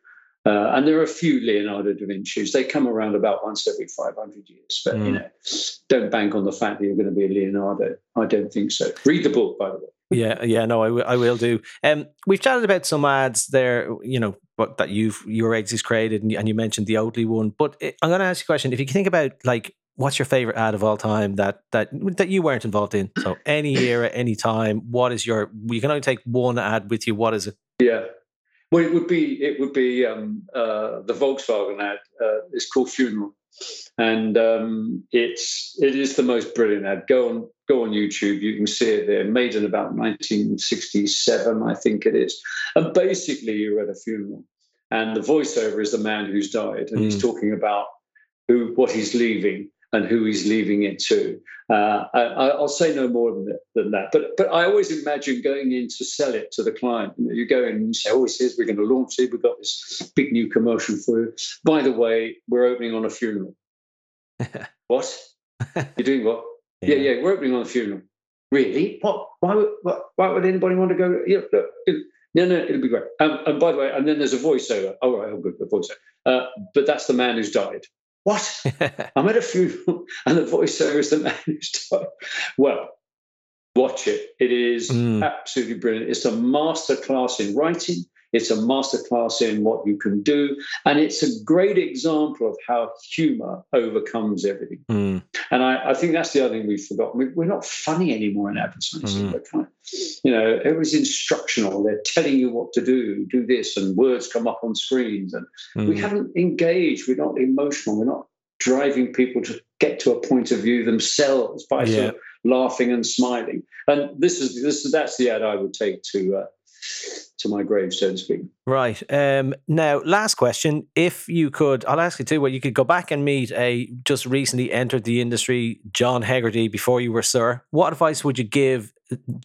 Uh, and there are a few Leonardo da Vinci's. They come around about once every 500 years. But, mm. you hmm. know, don't bank on the fact that you're going to be a Leonardo. I don't think so. Read the book, by the way. Yeah, yeah, no, I, w- I will do. Um, we've chatted about some ads there, you know, but that you've your exes created, and you, and you mentioned the Oatly one. But it, I'm going to ask you a question: If you can think about like, what's your favorite ad of all time that that that you weren't involved in? So any era, any time. What is your? You can only take one ad with you. What is it? Yeah, well, it would be it would be um, uh, the Volkswagen ad. Uh, it's called Funeral and um, it's it is the most brilliant ad. Go on go on YouTube, you can see it there. Made in about 1967, I think it is. And basically, you're at a funeral, and the voiceover is the man who's died, and mm. he's talking about who what he's leaving and who he's leaving it to. Uh, I, will say no more than that, than that. But but I always imagine going in to sell it to the client. You, know, you go in and you say, "Oh, here's we're going to launch it. We've got this big new commercial for you. By the way, we're opening on a funeral." what? You're doing what? Yeah. yeah, yeah, we're opening on a funeral. Really? What? Why would what, why would anybody want to go? Yeah, look, it, no, no, it'll be great. Um, and by the way, and then there's a voiceover. Oh, right, oh, good, a voiceover. Uh, but that's the man who's died. What? I'm at a funeral, and the voiceover is the man who's died. Well, watch it. It is mm. absolutely brilliant. It's a masterclass in writing. It's a masterclass in what you can do. And it's a great example of how humor overcomes everything. Mm. And I, I, think that's the other thing we've forgotten. We, are not funny anymore in advertising. Mm. Kind of, you know, everything's instructional. They're telling you what to do, do this, and words come up on screens. And mm. we haven't engaged. We're not emotional. We're not driving people to get to a point of view themselves by yeah. sort of laughing and smiling. And this is this is that's the ad I would take to uh, to my grave, so to speak. Right. Um, now, last question. If you could, I'll ask you too, well, you could go back and meet a just recently entered the industry, John Hegarty, before you were Sir. What advice would you give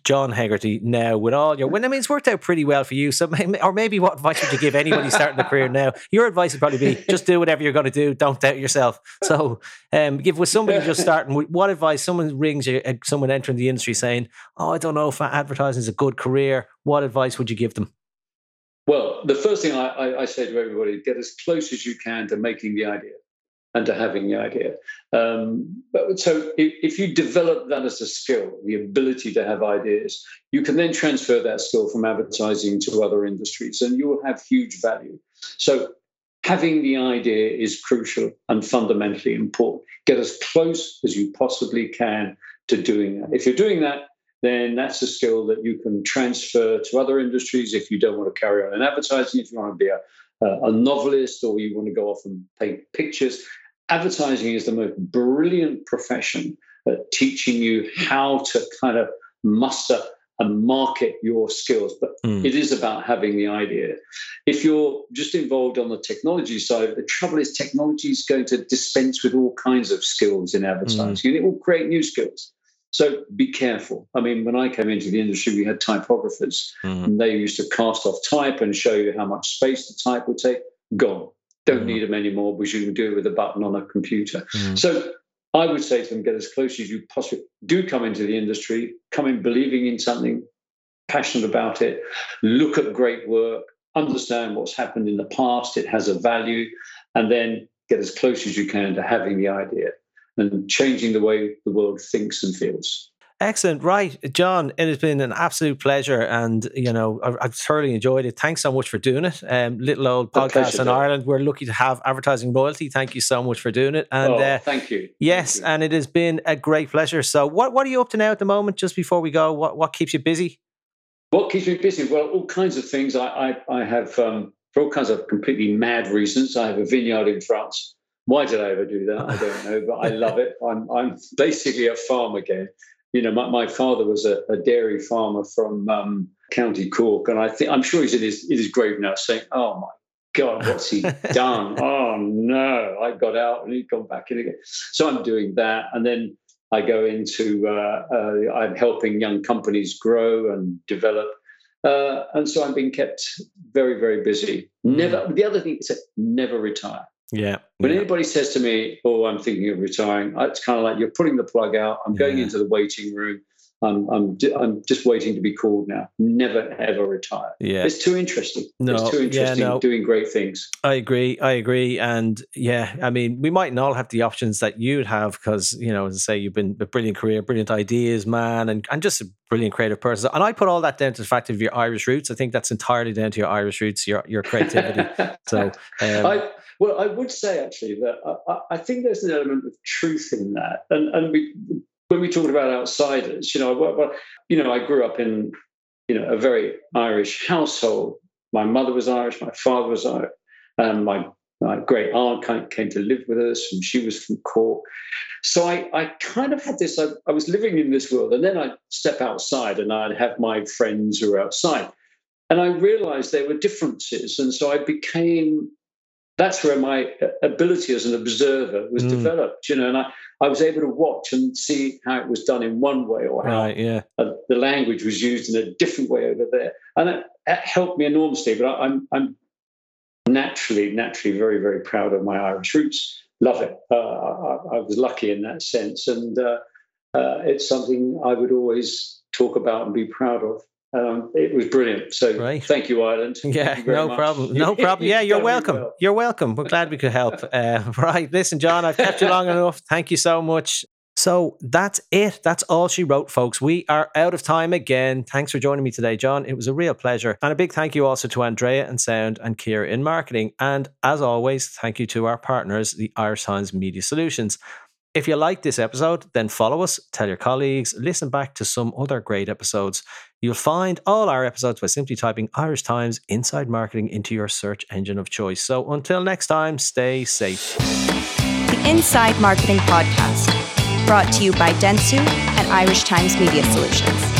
John Hegarty now with all your, well, I mean, it's worked out pretty well for you. So, or maybe what advice would you give anybody starting the career now? Your advice would probably be just do whatever you're going to do. Don't doubt yourself. So, um, give with somebody just starting, what advice someone rings you, uh, someone entering the industry saying, Oh, I don't know if advertising is a good career. What advice would you give them? Well, the first thing I, I, I say to everybody, get as close as you can to making the idea and to having the idea. Um, but, so if, if, you develop that as a skill, the ability to have ideas, you can then transfer that skill from advertising to other industries and you will have huge value. So having the idea is crucial and fundamentally important. Get as close as you possibly can to doing that. If you're doing that, then that's a skill that you can transfer to other industries if you don't want to carry on in advertising, if you want to be a, a novelist or you want to go off and paint pictures advertising is the most brilliant profession at teaching you how to kind of muster and market your skills. But mm. it is about having the idea. If you're just involved on the technology side, the trouble is technology is going to dispense with all kinds of skills in advertising mm. and it will create new skills. So be careful. I mean, when I came into the industry, we had typographers mm. and they used to cast off type and show you how much space the type would take. Gone don't mm. need them anymore because you can do it with a button on a computer. Mm. So I would say to them, get as close as you possibly do come into the industry, come in believing in something, passionate about it, look at great work, understand what's happened in the past, it has a value, and then get as close as you can to having the idea and changing the way the world thinks and feels. Excellent. Right. John, it has been an absolute pleasure. And, you know, I've, I've thoroughly enjoyed it. Thanks so much for doing it. Um, little old podcast in Ireland. We're lucky to have advertising royalty. Thank you so much for doing it. And oh, uh, thank you. Yes. Thank you. And it has been a great pleasure. So, what, what are you up to now at the moment, just before we go? What, what keeps you busy? What keeps me busy? Well, all kinds of things. I, I, I have, um, for all kinds of completely mad reasons, I have a vineyard in France. Why did I ever do that? I don't know, but I love it. I'm, I'm basically a farm again you know, my, my father was a, a dairy farmer from um, County Cork, and I think I'm sure he's in his in his grave now, saying, "Oh my God, what's he done? oh no, I got out and he'd gone back in again." So I'm doing that, and then I go into uh, uh, I'm helping young companies grow and develop. Uh, and so I'm being kept very, very busy. Never. Mm. The other thing is never retire. Yeah. When yeah. anybody says to me, "Oh, I'm thinking of retiring," it's kind of like you're putting the plug out. I'm going yeah. into the waiting room. I'm, I'm, I'm just waiting to be called now. Never ever retire. Yeah, it's too interesting. No, it's too interesting yeah, no. doing great things. I agree. I agree. And yeah, I mean, we might not have the options that you'd have because you know, as I say, you've been a brilliant career, brilliant ideas, man, and and just a brilliant creative person. And I put all that down to the fact of your Irish roots. I think that's entirely down to your Irish roots, your your creativity. so. Um, I, well, I would say actually that I, I, think there's an element of truth in that, and and we when we talked about outsiders, you know, well, you know, I grew up in you know a very Irish household. My mother was Irish, my father was Irish, and my my great aunt came to live with us, and she was from Cork. So I, I kind of had this. I, I was living in this world, and then I'd step outside, and I'd have my friends who were outside, and I realized there were differences, and so I became that's where my uh, ability as an observer was mm. developed, you know, and I, I was able to watch and see how it was done in one way or how right, yeah. the language was used in a different way over there. And it, it helped me enormously, but I, am I'm naturally, naturally very, very proud of my Irish roots. Love it. Uh, I, I, was lucky in that sense. And uh, uh, it's something I would always talk about and be proud of. Um, it was brilliant. So right. thank you, Ireland. Yeah, you no much. problem. No problem. Yeah, you're welcome. Well. You're welcome. We're glad we could help. Uh, right. Listen, John, I've kept you long enough. Thank you so much. So that's it. That's all she wrote, folks. We are out of time again. Thanks for joining me today, John. It was a real pleasure. And a big thank you also to Andrea and Sound and Kira in marketing. And as always, thank you to our partners, the Irish Times Media Solutions. If you like this episode, then follow us, tell your colleagues, listen back to some other great episodes. You'll find all our episodes by simply typing Irish Times Inside Marketing into your search engine of choice. So until next time, stay safe. The Inside Marketing Podcast, brought to you by Dentsu and Irish Times Media Solutions.